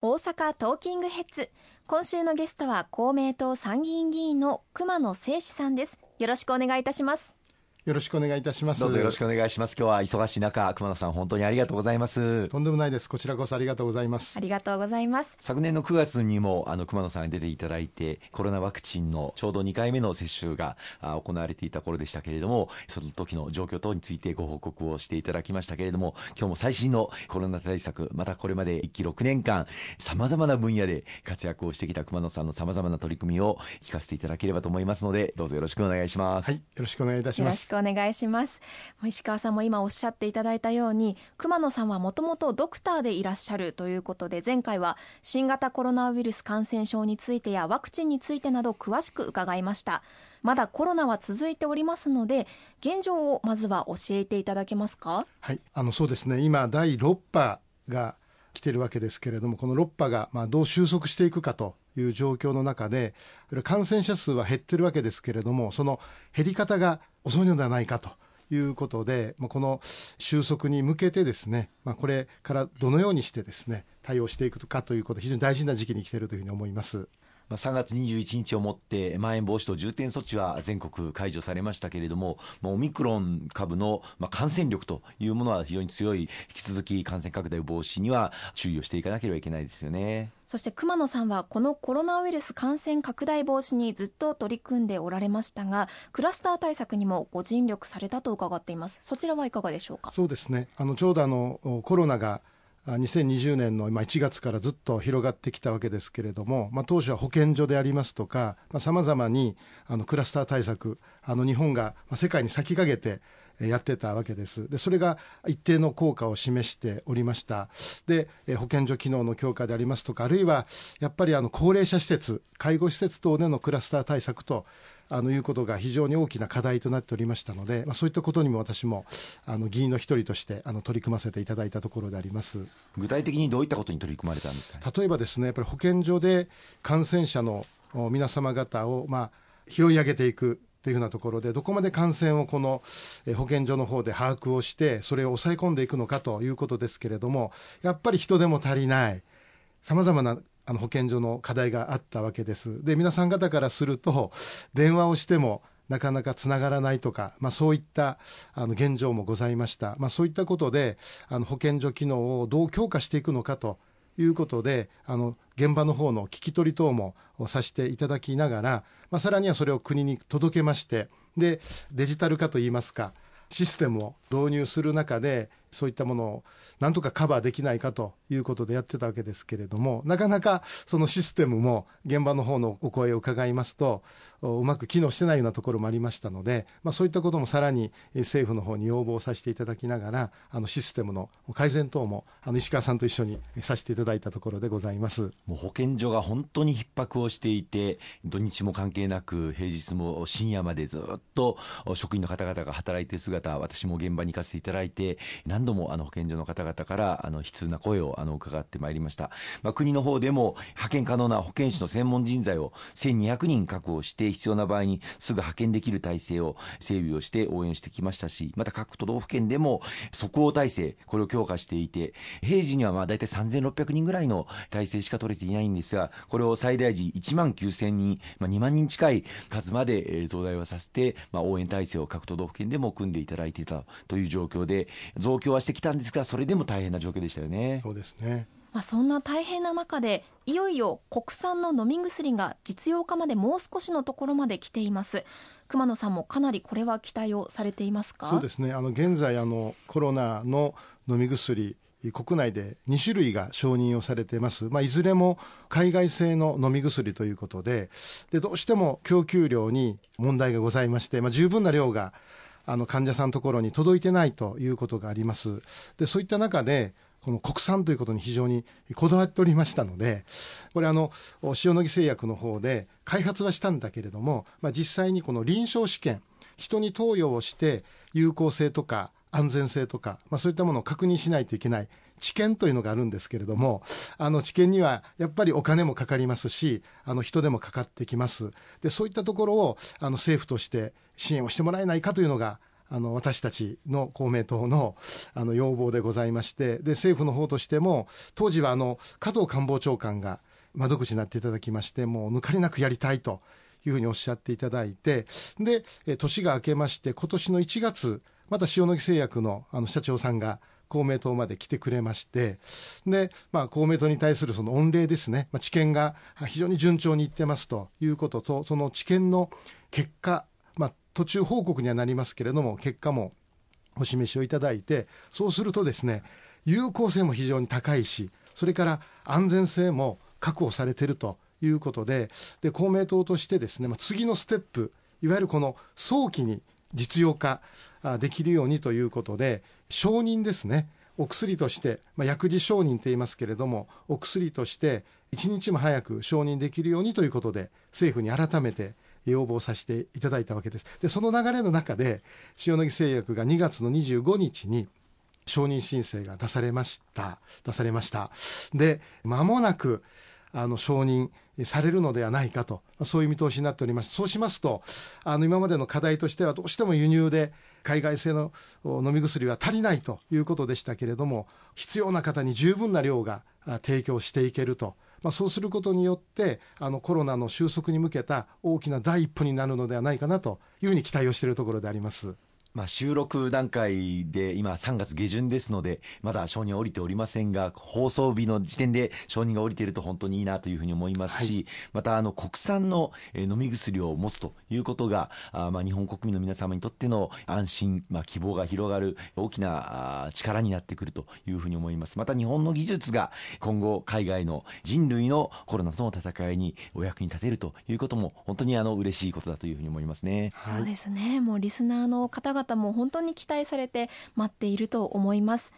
大阪トーキングヘッズ。今週のゲストは公明党参議院議員の熊野誠司さんです。よろしくお願いいたします。よろしくお願いいたします。どうぞよろしくお願いします。今日は忙しい中熊野さん本当にありがとうございます。とんでもないです。こちらこそありがとうございます。ありがとうございます。昨年の9月にもあの熊野さんに出ていただいてコロナワクチンのちょうど2回目の接種が行われていた頃でしたけれどもその時の状況等についてご報告をしていただきましたけれども今日も最新のコロナ対策またこれまで1期6年間さまざまな分野で活躍をしてきた熊野さんのさまざまな取り組みを聞かせていただければと思いますのでどうぞよろしくお願いします。はいよろしくお願いいたします。よろしお願いします。石川さんも今おっしゃっていただいたように熊野さんはもともとドクターでいらっしゃるということで前回は新型コロナウイルス感染症についてやワクチンについてなど詳しく伺いました。まだコロナは続いておりますので現状をまずは教えていただけますか？はい。あのそうですね。今第6波が来てるわけですけれどもこの6波がまあどう収束していくかという状況の中で感染者数は減ってるわけですけれどもその減り方が遅いのではないかということで、まあ、この収束に向けてですね、まあ、これからどのようにしてですね対応していくかということ非常に大事な時期に来ているというふうに思います。まあ、3月21日をもってまん延防止等重点措置は全国解除されましたけれども、まあ、オミクロン株のまあ感染力というものは非常に強い。引き続き感染拡大防止には注意をしていかなければいけないですよね。そして熊野さんはこのコロナウイルス感染拡大防止にずっと取り組んでおられましたがクラスター対策にもご尽力されたと伺っています。そちらはいかがでしょうか？そうですね。あのちょうどあのコロナが2020年の1月からずっと広がってきたわけですけれども、まあ、当初は保健所でありますとかさまざ、まにあのクラスター対策あの日本が世界に先駆けてやってたわけです。で、それが一定の効果を示しておりました。で、保健所機能の強化でありますとか、あるいはやっぱりあの高齢者施設、介護施設等でのクラスター対策とあのいうことが非常に大きな課題となっておりましたので、まあ、そういったことにも私もあの議員の一人としてあの取り組ませていただいたところであります。具体的にどういったことに取り組まれたんですか？例えばですねやっぱり保健所で感染者の皆様方を、まあ、拾い上げていくというふうなところでどこまで感染をこの保健所の方で把握をしてそれを抑え込んでいくのかということですけれどもやっぱり人でも足りないさまざまなあの保健所の課題があったわけです。で、皆さん方からすると、電話をしてもなかなかつながらないとか、まあ、そういったあの現状もございました。まあ、そういったことで、あの保健所機能をどう強化していくのかということで、あの現場の方の聞き取り等もさせていただきながら、まあ、さらにはそれを国に届けまして、で、デジタル化といいますか、システムを導入する中で、そういったものをなんとかカバーできないかということでやってたわけですけれども、なかなかそのシステムも現場の方のお声を伺いますと、うまく機能してないようなところもありましたので、まあ、そういったこともさらに政府の方に要望させていただきながら、あのシステムの改善等もあの石川さんと一緒にさせていただいたところでございます。もう保健所が本当に逼迫をしていて、土日も関係なく、平日も深夜までずっと職員の方々が働いている姿、私も現場に行かせていただいて、何度もあの保健所の方々からあの悲痛な声をあの伺ってまいりました。まあ、国の方でも派遣可能な保健師の専門人材を1200人確保して、必要な場合にすぐ派遣できる体制を整備をして応援してきましたし、また各都道府県でも即応体制、これを強化していて、平時にはまあ大体3600人ぐらいの体制しか取れていないんですが、これを最大時1万9000人、まあ、2万人近い数まで増大をさせて、まあ、応援体制を各都道府県でも組んでいただいていたという状況で、増強強はしてきたんですが、それでも大変な状況でしたよね。そうですね。まあ、そんな大変な中でいよいよ国産の飲み薬が実用化までもう少しのところまで来ています。熊野さんもかなりこれは期待をされていますか？そうですね。あの現在あのコロナの飲み薬国内で2種類が承認をされています、まあ、いずれも海外製の飲み薬ということででどうしても供給量に問題がございまして、まあ、十分な量があの患者さんのところに届いてないということがあります。でそういった中でこの国産ということに非常にこだわっておりましたので、これあの、塩野義製薬の方で開発はしたんだけれども、まあ、実際にこの臨床試験、人に投与をして有効性とか安全性とか、まあ、そういったものを確認しないといけない。治験というのがあるんですけれども、あの治験にはやっぱりお金もかかりますし、あの人でもかかってきます。で、そういったところをあの政府として支援をしてもらえないかというのがあの私たちの公明党のあの要望でございましてで政府の方としても当時はあの加藤官房長官が窓口になっていただきましてもう抜かりなくやりたいというふうにおっしゃっていただいてで年が明けまして今年の1月また塩野義製薬のあの社長さんが公明党まで来てくれまして、で、まあ、公明党に対するその御礼ですね、まあ、知見が非常に順調にいってますということと、その知見の結果、まあ、途中報告にはなりますけれども、結果もお示しをいただいて、そうするとですね、有効性も非常に高いし、それから安全性も確保されているということで、で公明党としてですね、まあ、次のステップ、いわゆるこの早期に実用化できるようにということで、承認ですね、お薬として、まあ、薬事承認と言いますけれども、お薬として一日も早く承認できるようにということで、政府に改めて要望させていただいたわけです。で、その流れの中で、塩野義製薬が2月の25日に、承認申請が出されました。出されました。で、間もなく、あの、承認されるのではないかと、そういう見通しになっております。そうしますと、あの、今までの課題としてはどうしても輸入で海外製の飲み薬は足りないということでしたけれども、必要な方に十分な量が提供していけると。まあ、そうすることによってあのコロナの収束に向けた大きな第一歩になるのではないかなというふうに期待をしているところであります。まあ、収録段階で今3月下旬ですので、まだ承認は降りておりませんが、放送日の時点で承認が降りていると本当にいいなというふうに思いますし、はい、またあの国産の飲み薬を持つということが、あまあ日本国民の皆様にとっての安心、まあ、希望が広がる大きな力になってくるというふうに思います。また日本の技術が今後海外の人類のコロナとの戦いにお役に立てるということも本当にあの嬉しいことだというふうに思いますね。そうですね。もうリスナーの方々も本当に期待されて待っていると思います。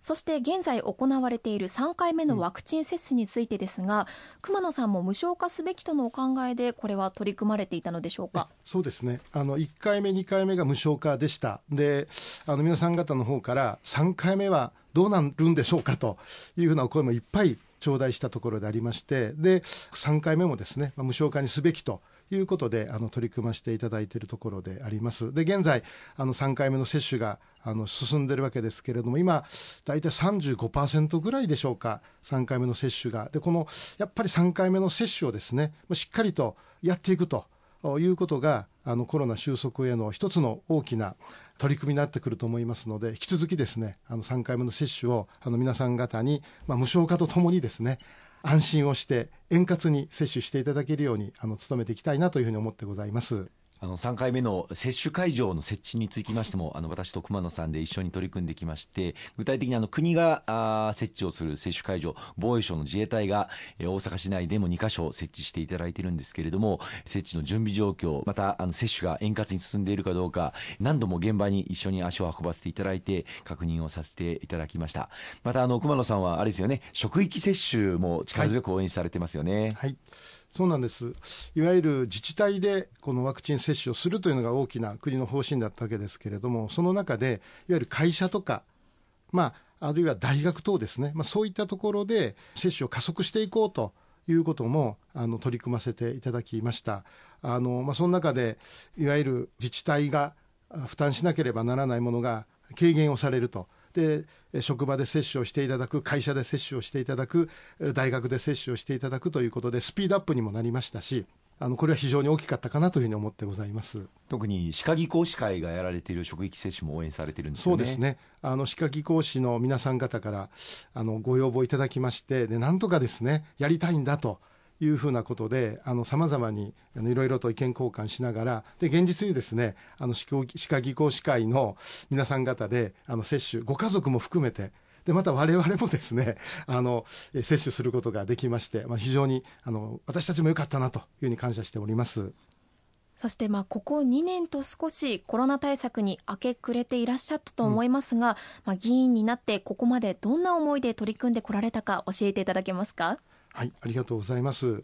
そして現在行われている3回目のワクチン接種についてですが、うん、熊野さんも無償化すべきとのお考えで、これは取り組まれていたのでしょうか？そうですね、あの1回目、2回目が無償化でした、であの皆さん方の方から、3回目はどうなるんでしょうかというふうなお声もいっぱい頂戴したところでありまして、で3回目もですね、無償化にすべきということであの取り組ませていただいているところであります。で現在あの3回目の接種があの進んでるわけですけれども今大体35%ぐらいでしょうか3回目の接種がでこのやっぱり3回目の接種をですねしっかりとやっていくということがあのコロナ収束への一つの大きな取り組みになってくると思いますので引き続きですねあの3回目の接種をあの皆さん方に、まあ、無償化とともにですね安心をして円滑に接種していただけるようにあの努めていきたいなというふうに思ってございます。あの3回目の接種会場の設置につきましても、あの私と熊野さんで一緒に取り組んできまして、具体的にあの国があ設置をする接種会場、防衛省の自衛隊が、え大阪市内でも2カ所設置していただいているんですけれども、設置の準備状況、またあの接種が円滑に進んでいるかどうか、何度も現場に一緒に足を運ばせていただいて、確認をさせていただきました。またあの熊野さんはあれですよね、職域接種も力強く応援されてますよね。はい、はいそうなんです。いわゆる自治体でこのワクチン接種をするというのが大きな国の方針だったわけですけれども、その中で、いわゆる会社とか、まあ、あるいは大学等ですね、まあ、そういったところで接種を加速していこうということもあの取り組ませていただきました。あのまあ、その中で、いわゆる自治体が負担しなければならないものが軽減をされると。で職場で接種をしていただく会社で接種をしていただく大学で接種をしていただくということでスピードアップにもなりましたしあのこれは非常に大きかったかなというふうに思ってございます。特に歯科技工士会がやられている職域接種も応援されているんです、ね、そうですね。あの歯科技工士の皆さん方からあのご要望いただきましてでなんとかですねやりたいんだというふうなことで、さまざまにあのいろいろと意見交換しながら、で現実にですね、あの歯科技工士会の皆さん方で、あの接種、ご家族も含めて、でまた我々もですねあの接種することができまして、まあ、非常にあの私たちも良かったなというふうに感謝しております。そしてまあここ2年と少しコロナ対策に明け暮れていらっしゃったと思いますが、うん、まあ、議員になってここまでどんな思いで取り組んでこられたか教えていただけますか？はい、ありがとうございます。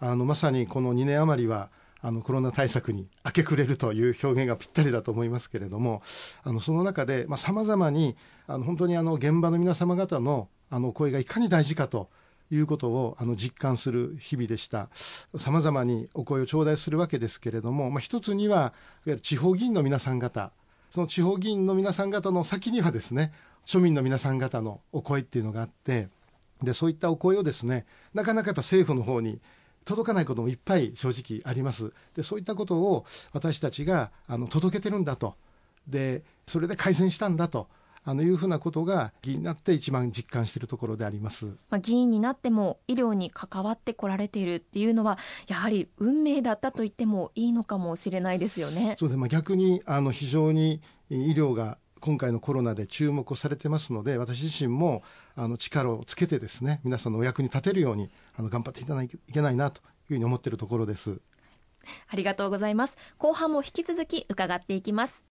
あのまさにこの2年余りはあのコロナ対策に明け暮れるという表現がぴったりだと思いますけれども、あのその中でさまざ、まにあの本当にあの現場の皆様方のあの声がいかに大事かということをあの実感する日々でした。さまざまにお声を頂戴するわけですけれども、まあ、一つには、いわゆる地方議員の皆さん方その地方議員の皆さん方の先にはですね庶民の皆さん方のお声っていうのがあってでそういったお声をですねなかなかやっぱ政府の方に届かないこともいっぱい正直あります。でそういったことを私たちがあの届けてるんだと。でそれで改善したんだと。あのいうふうなことが議員になって一番実感しているところであります、まあ、議員になっても医療に関わってこられている。っていうのはやはり運命だったと言ってもいいのかもしれないですよね。そうでまあ、逆にあの非常に医療が今回のコロナで注目をされてますので私自身もあの力をつけてですね皆さんのお役に立てるようにあの頑張っていかないといけないなというふうに思っているところです。ありがとうございます。後半も引き続き伺っていきます。